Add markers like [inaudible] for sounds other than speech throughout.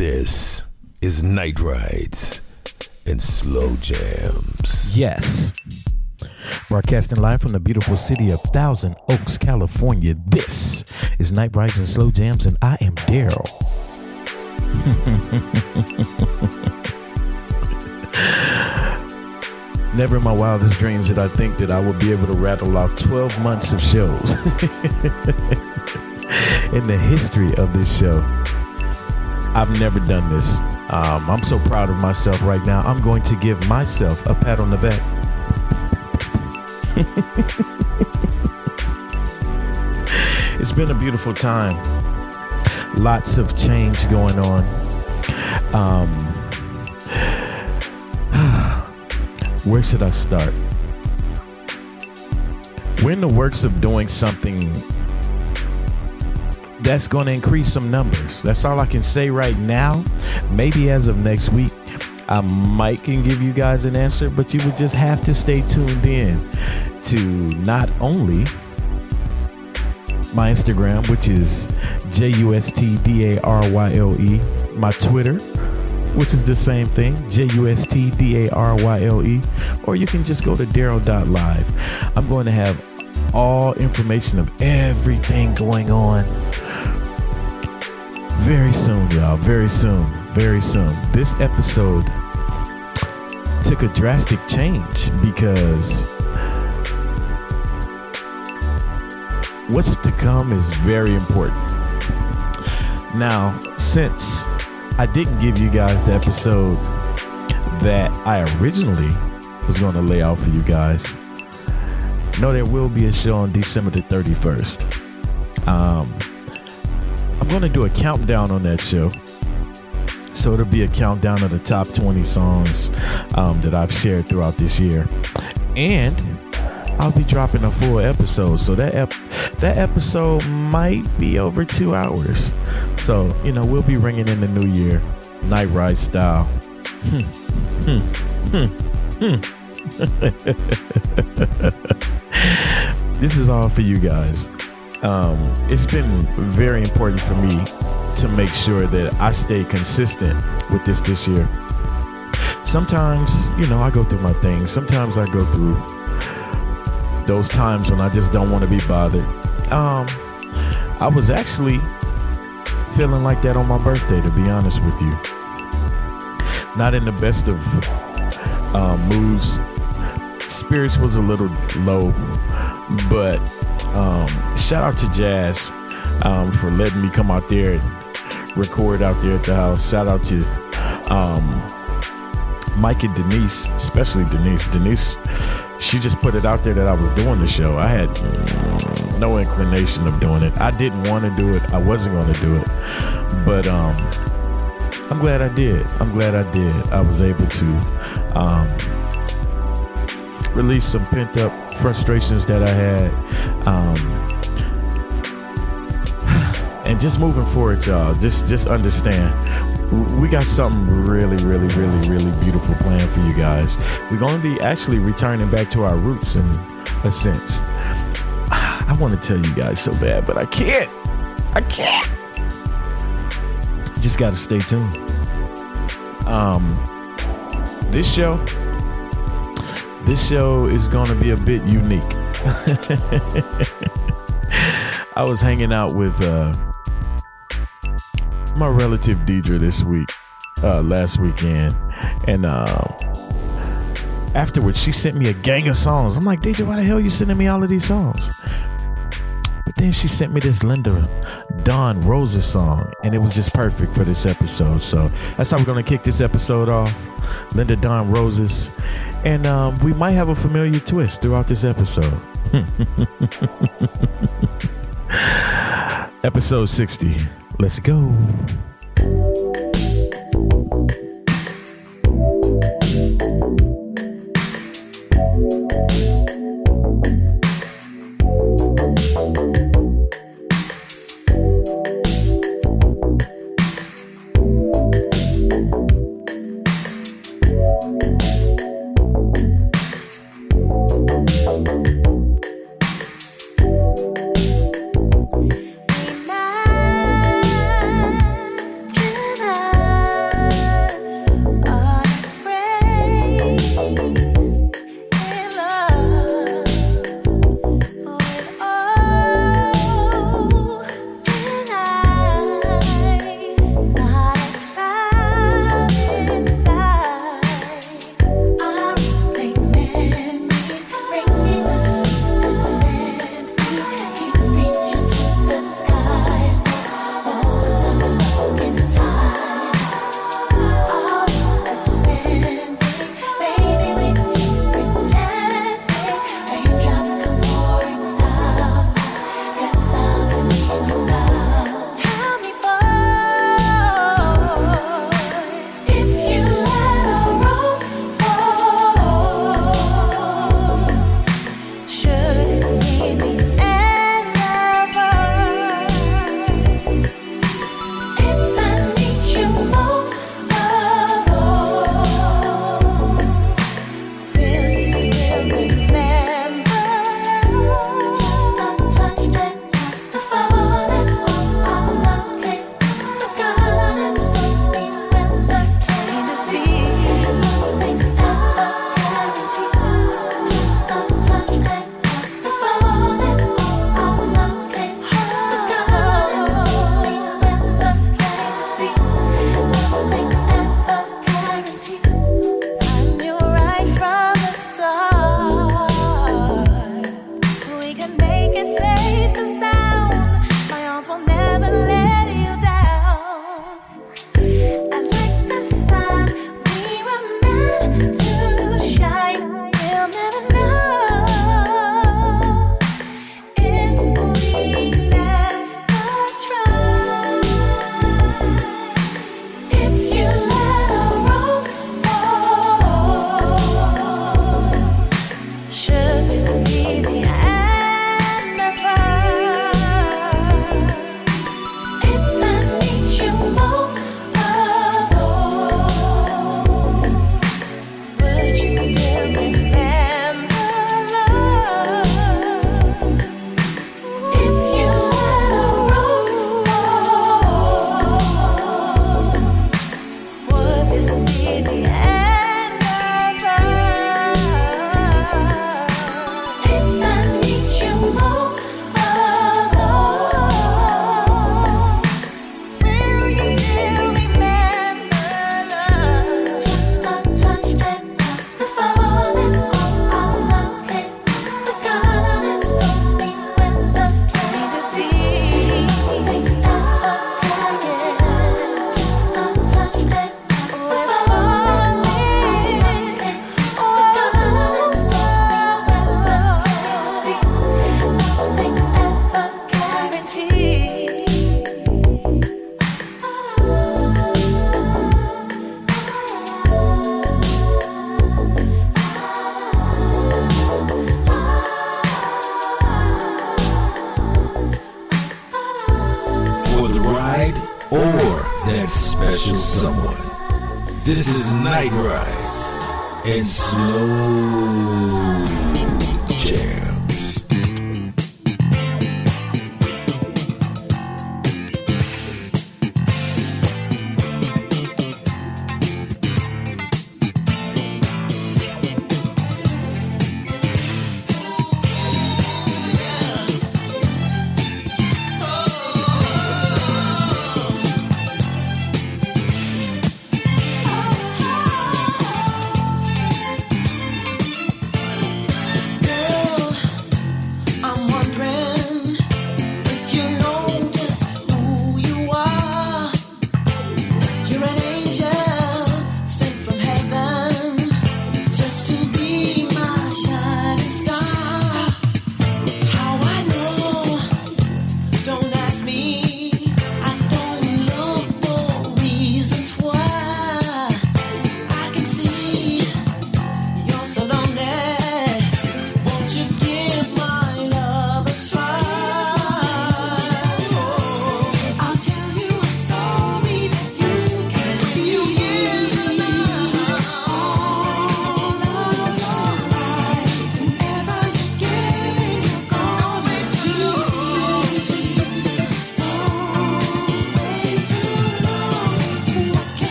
This is Night Rides and Slow Jams. Yes. Broadcasting live from the beautiful city of Thousand Oaks, California. This is Night Rides and Slow Jams, and I am Daryle. [laughs] Never in my wildest dreams did I think that I would be able to rattle off 12 months of shows [laughs] in the history of this show. I've never done this. Um, I'm so proud of myself right now. I'm going to give myself a pat on the back. [laughs] it's been a beautiful time. Lots of change going on. Um, [sighs] where should I start? We're in the works of doing something that's going to increase some numbers. That's all I can say right now. Maybe as of next week, I might can give you guys an answer, but you would just have to stay tuned in to not only my Instagram, which is J U S T D A R Y L E, my Twitter, which is the same thing, J U S T D A R Y L E, or you can just go to Daryle.live. I'm going to have all information of everything going on very soon, y'all. Very soon. Very soon. This episode took a drastic change because what's to come is very important. Now, since I didn't give you guys the episode that I originally was going to lay out for you guys, know there will be a show on December the 31st. Um, I'm going to do a countdown on that show. So it'll be a countdown of the top 20 songs um, that I've shared throughout this year. And I'll be dropping a full episode. So that ep- that episode might be over two hours. So, you know, we'll be ringing in the new year, night ride style. Hmm. Hmm. Hmm. this is all for you guys um, it's been very important for me to make sure that I stay consistent with this this year. Sometimes, you know, I go through my things. Sometimes I go through those times when I just don't want to be bothered. Um, I was actually feeling like that on my birthday, to be honest with you. Not in the best of uh, moods. Spirits was a little low, but um, shout out to Jazz um, for letting me come out there and record out there at the house. Shout out to um, Mike and Denise, especially Denise. Denise, she just put it out there that I was doing the show. I had no inclination of doing it. I didn't want to do it. I wasn't going to do it. But um, I'm glad I did. I'm glad I did. I was able to um, release some pent up frustrations that I had. Um, [sighs] and just moving forward, y'all, just just understand. We got something really, really, really, really beautiful planned for you guys. We're going to be actually returning back to our roots in a sense. [sighs] I want to tell you guys so bad, but I can't. I can't. Just got to stay tuned. Um, this show this show is going to be a bit unique. I was hanging out with uh, my relative Deidre this week, uh, last weekend, and uh, afterwards she sent me a gang of songs. I'm like, Deidre, why the hell are you sending me all of these songs? But then she sent me this Linda Dawn Roses song, and it was just perfect for this episode. So that's how we're gonna kick this episode off. Linda Dawn Roses, and um, we might have a familiar twist throughout this episode. [laughs] episode 60. Let's go.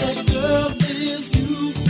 That girl is you.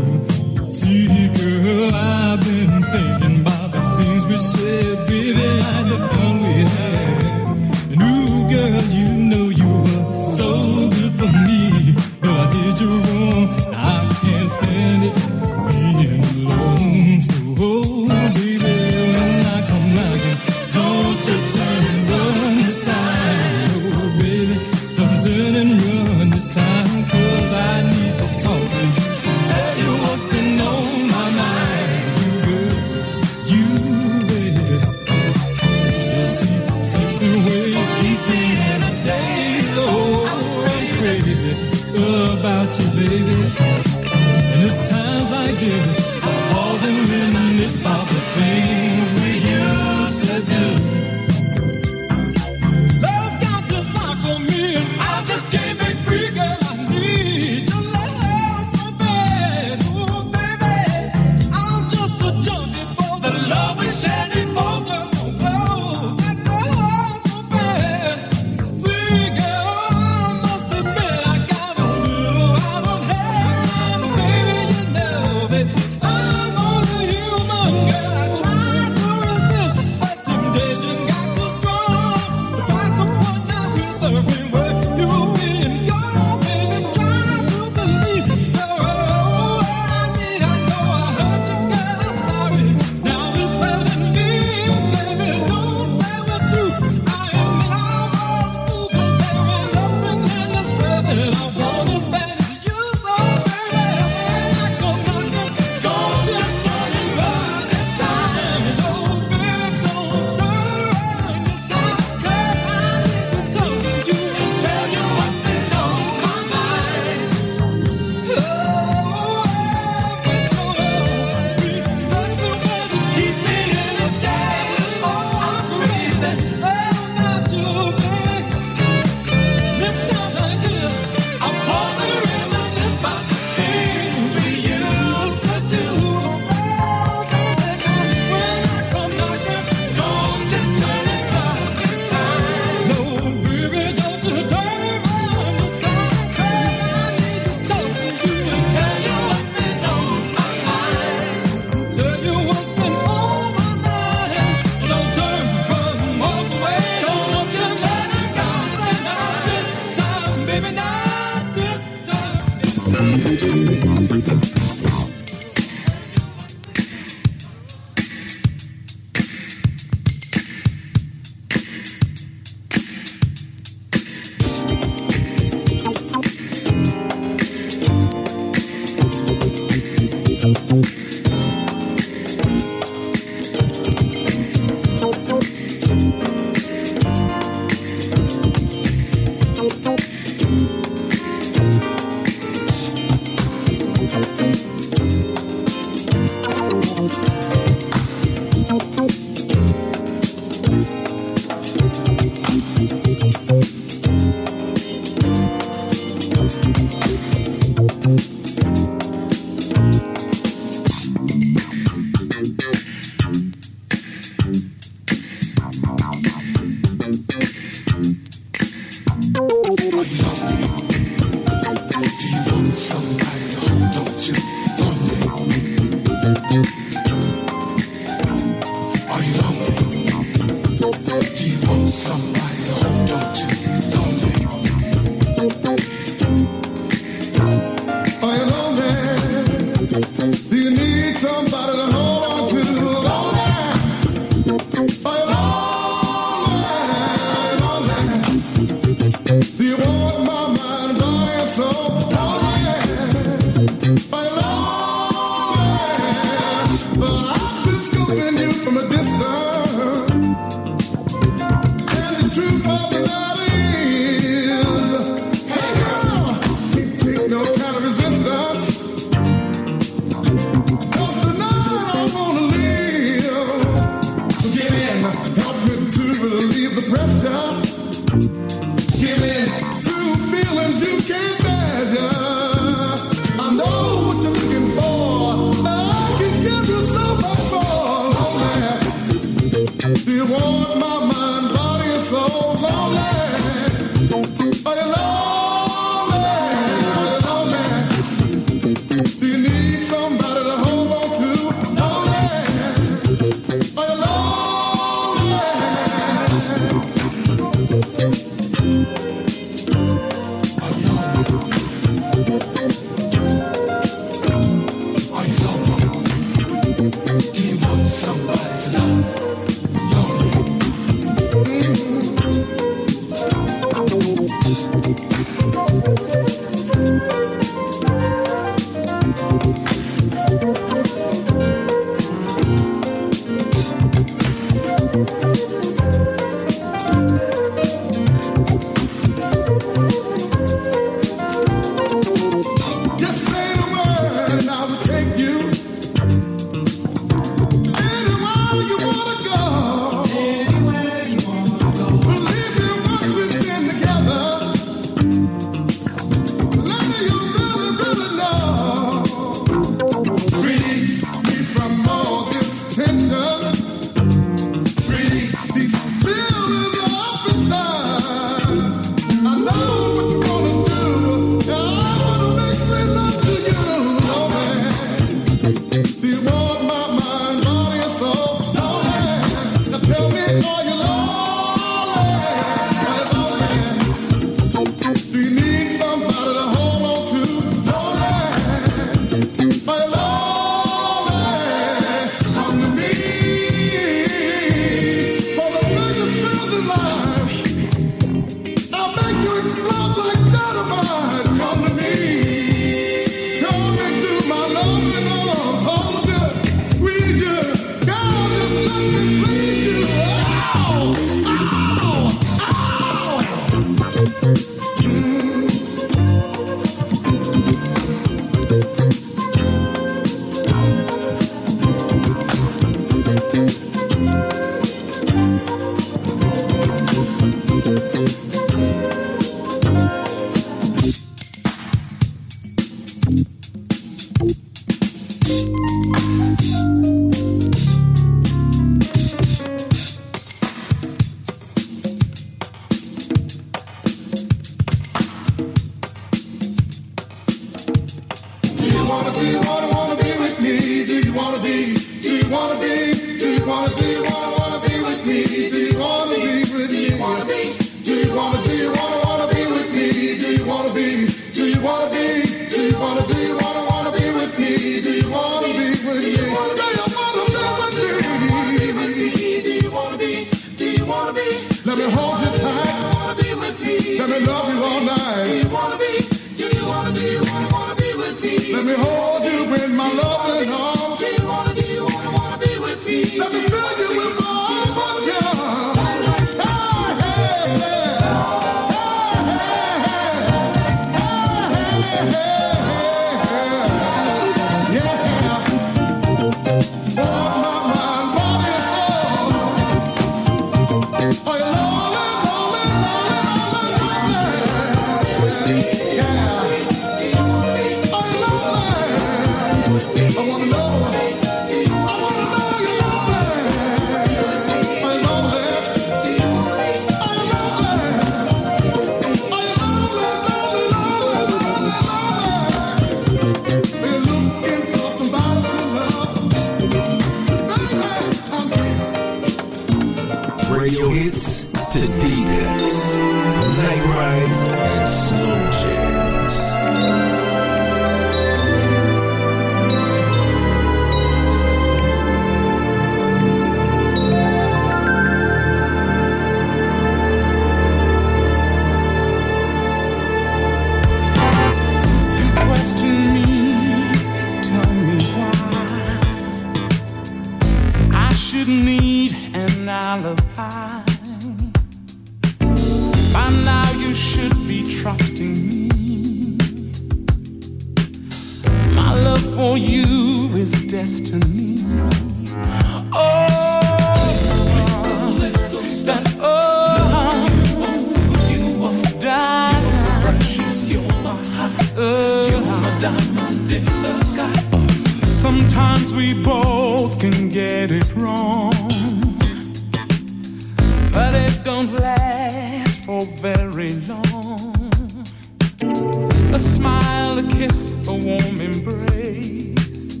kiss, a warm embrace.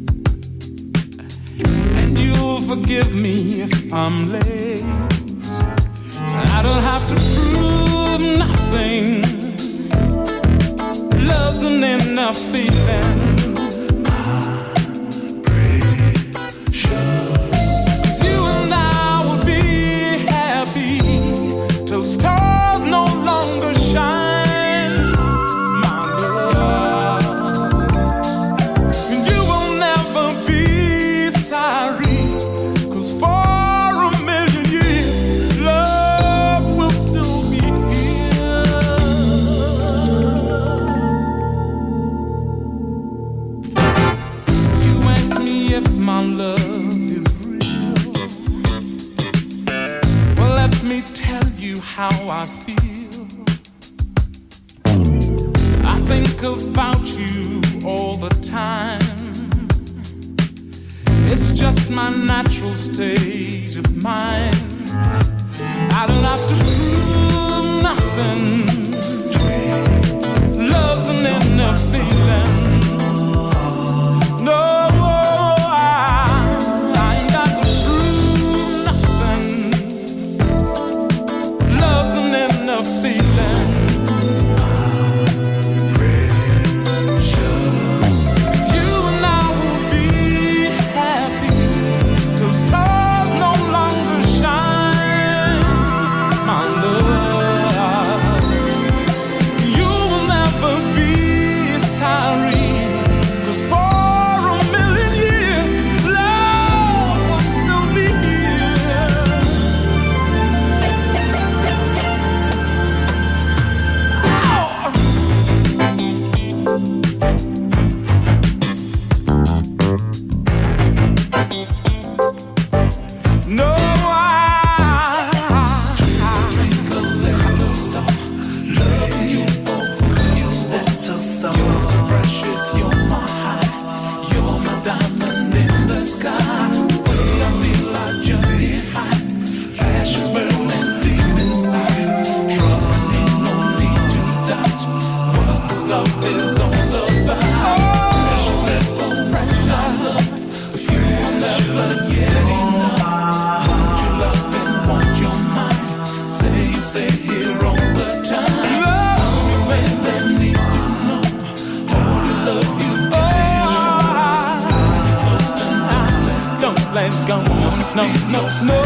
And you'll forgive me if I'm late. I don't have to prove nothing. Love's an enough feeling. I pray, 'cause you and I will be happy Stop. about you all the time. It's just my natural state of mind. I don't have to prove nothing. Love's an inner feeling. No. No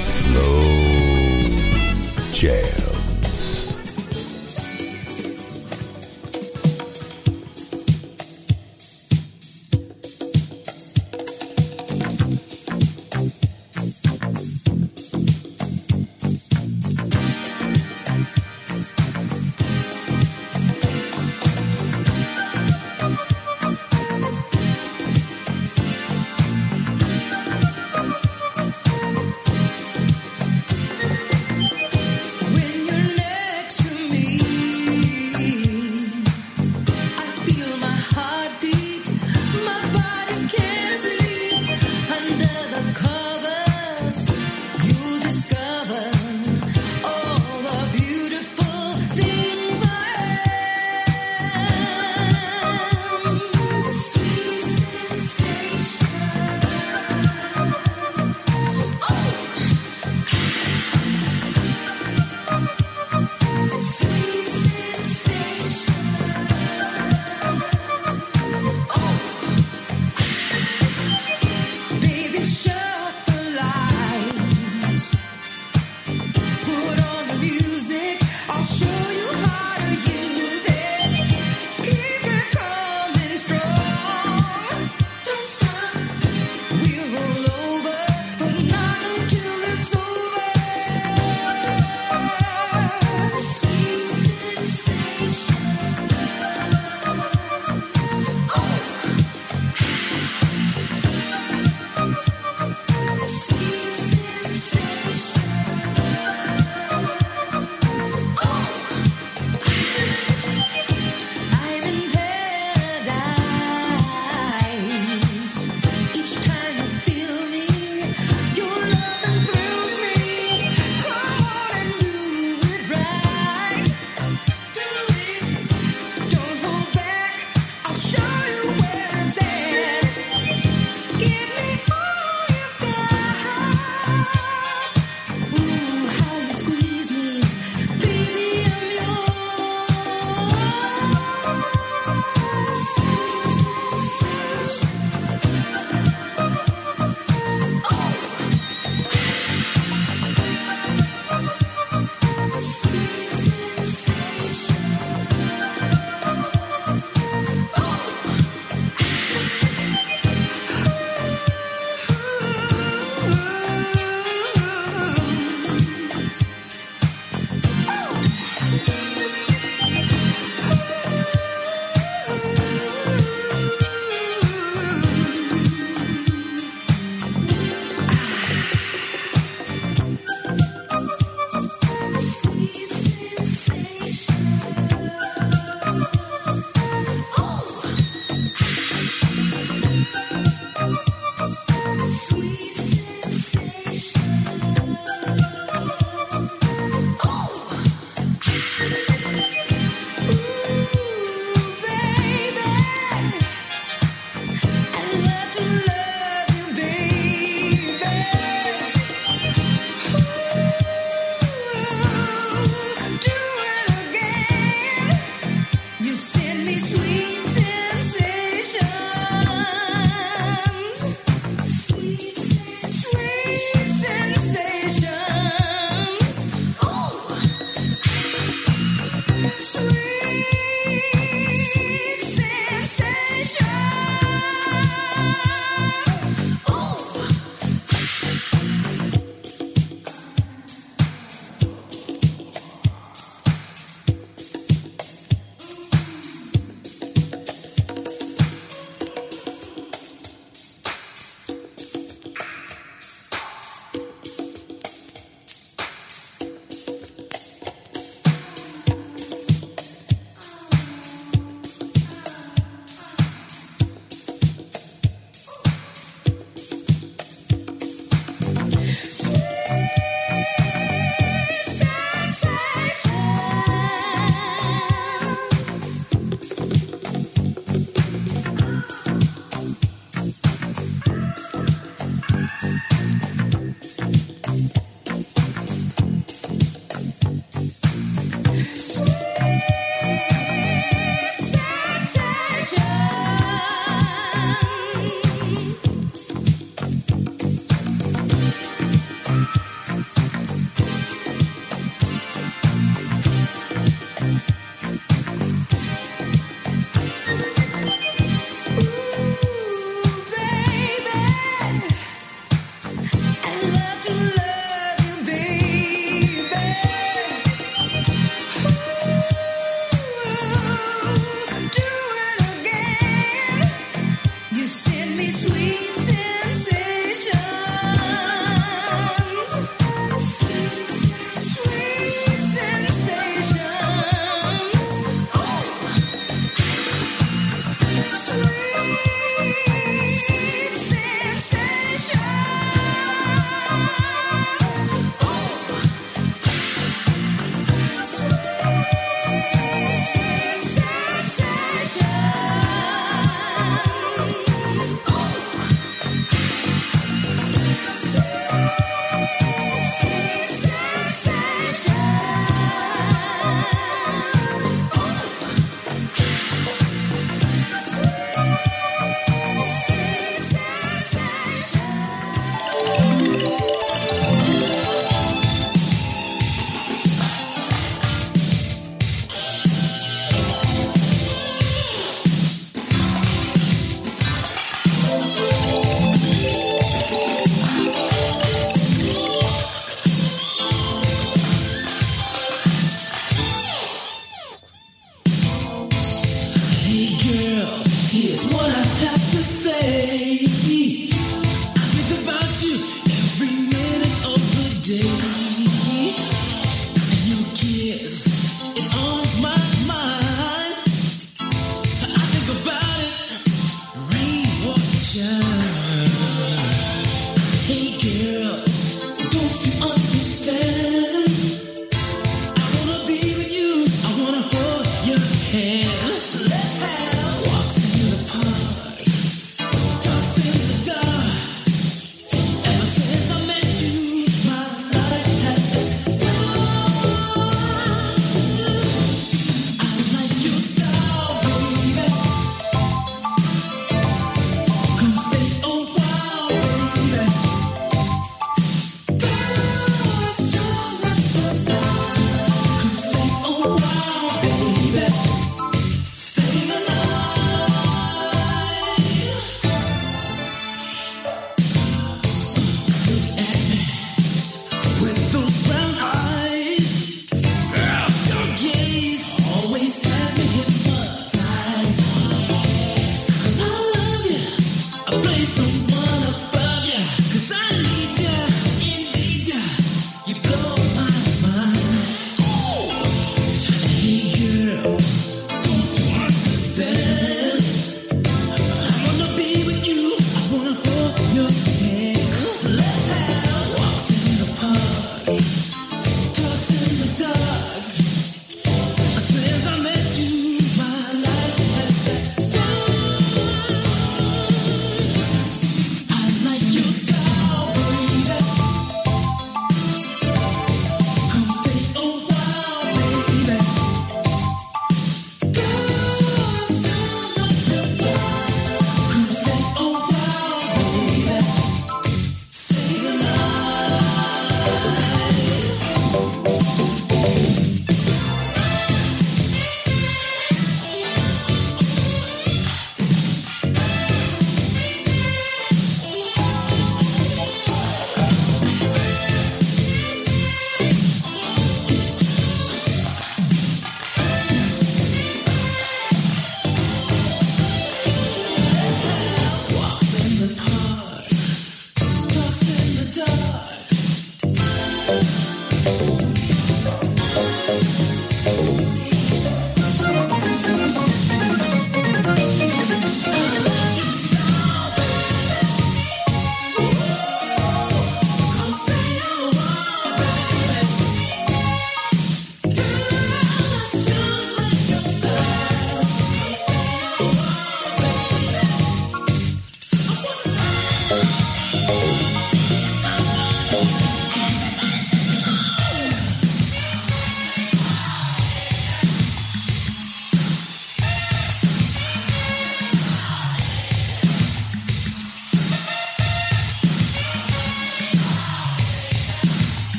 slow jazz.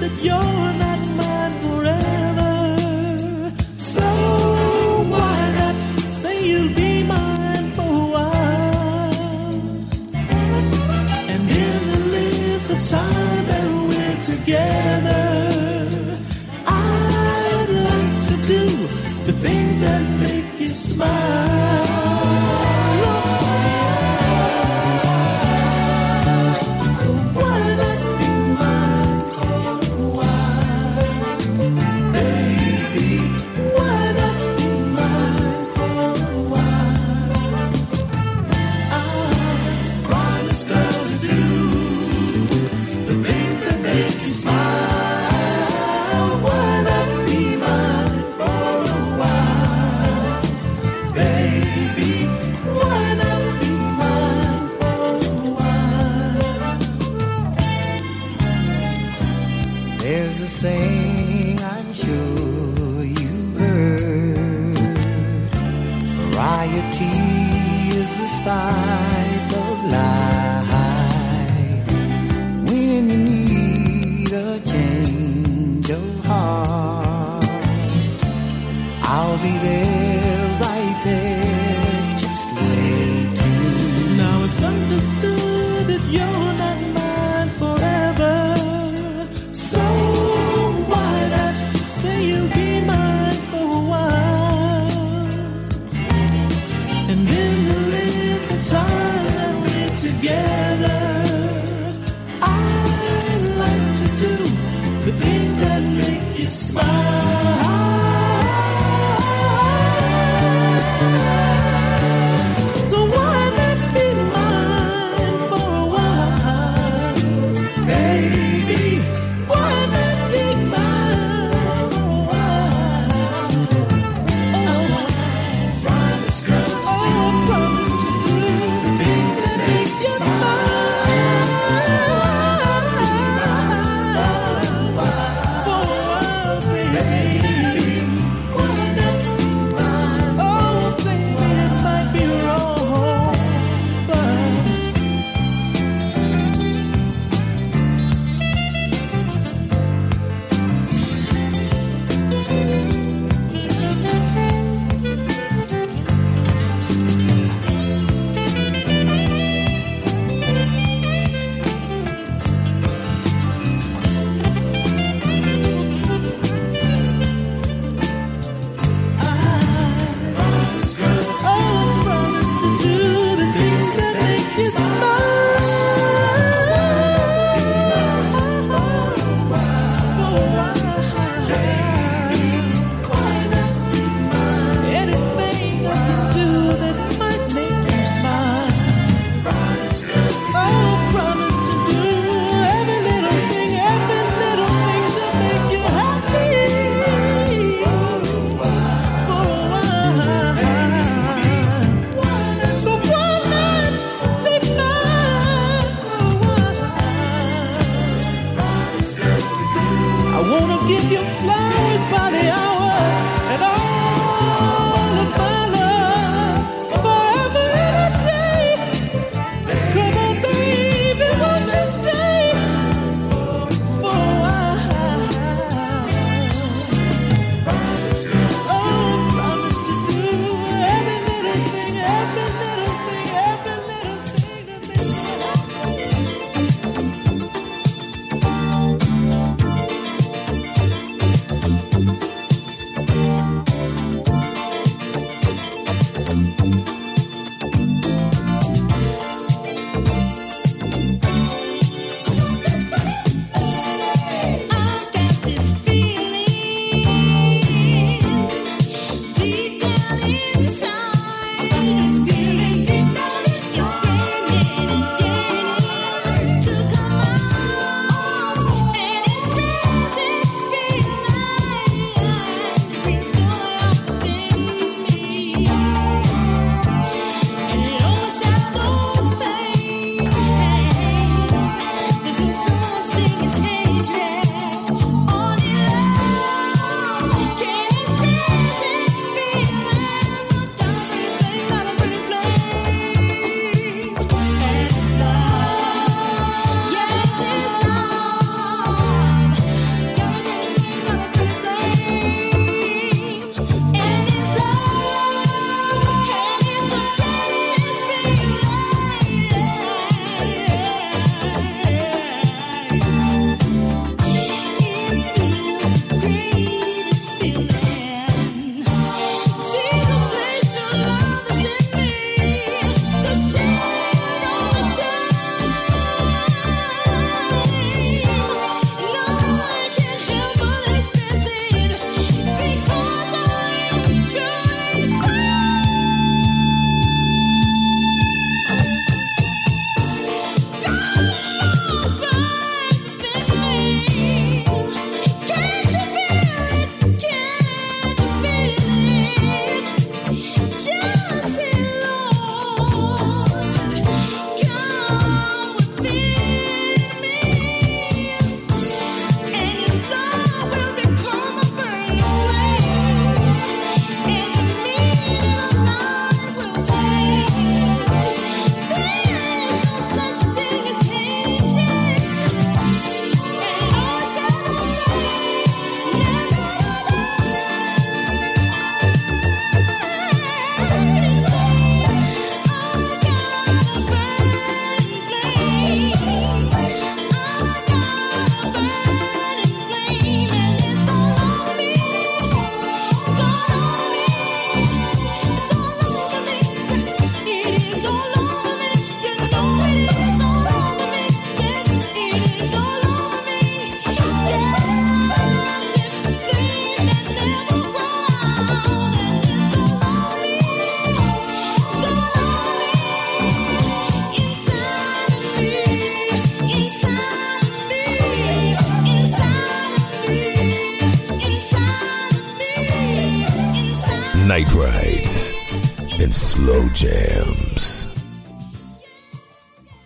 that you're not mine forever. So why not say you'll be mine for a while? And in the length of time that we're together, I'd like to do the things that make you smile.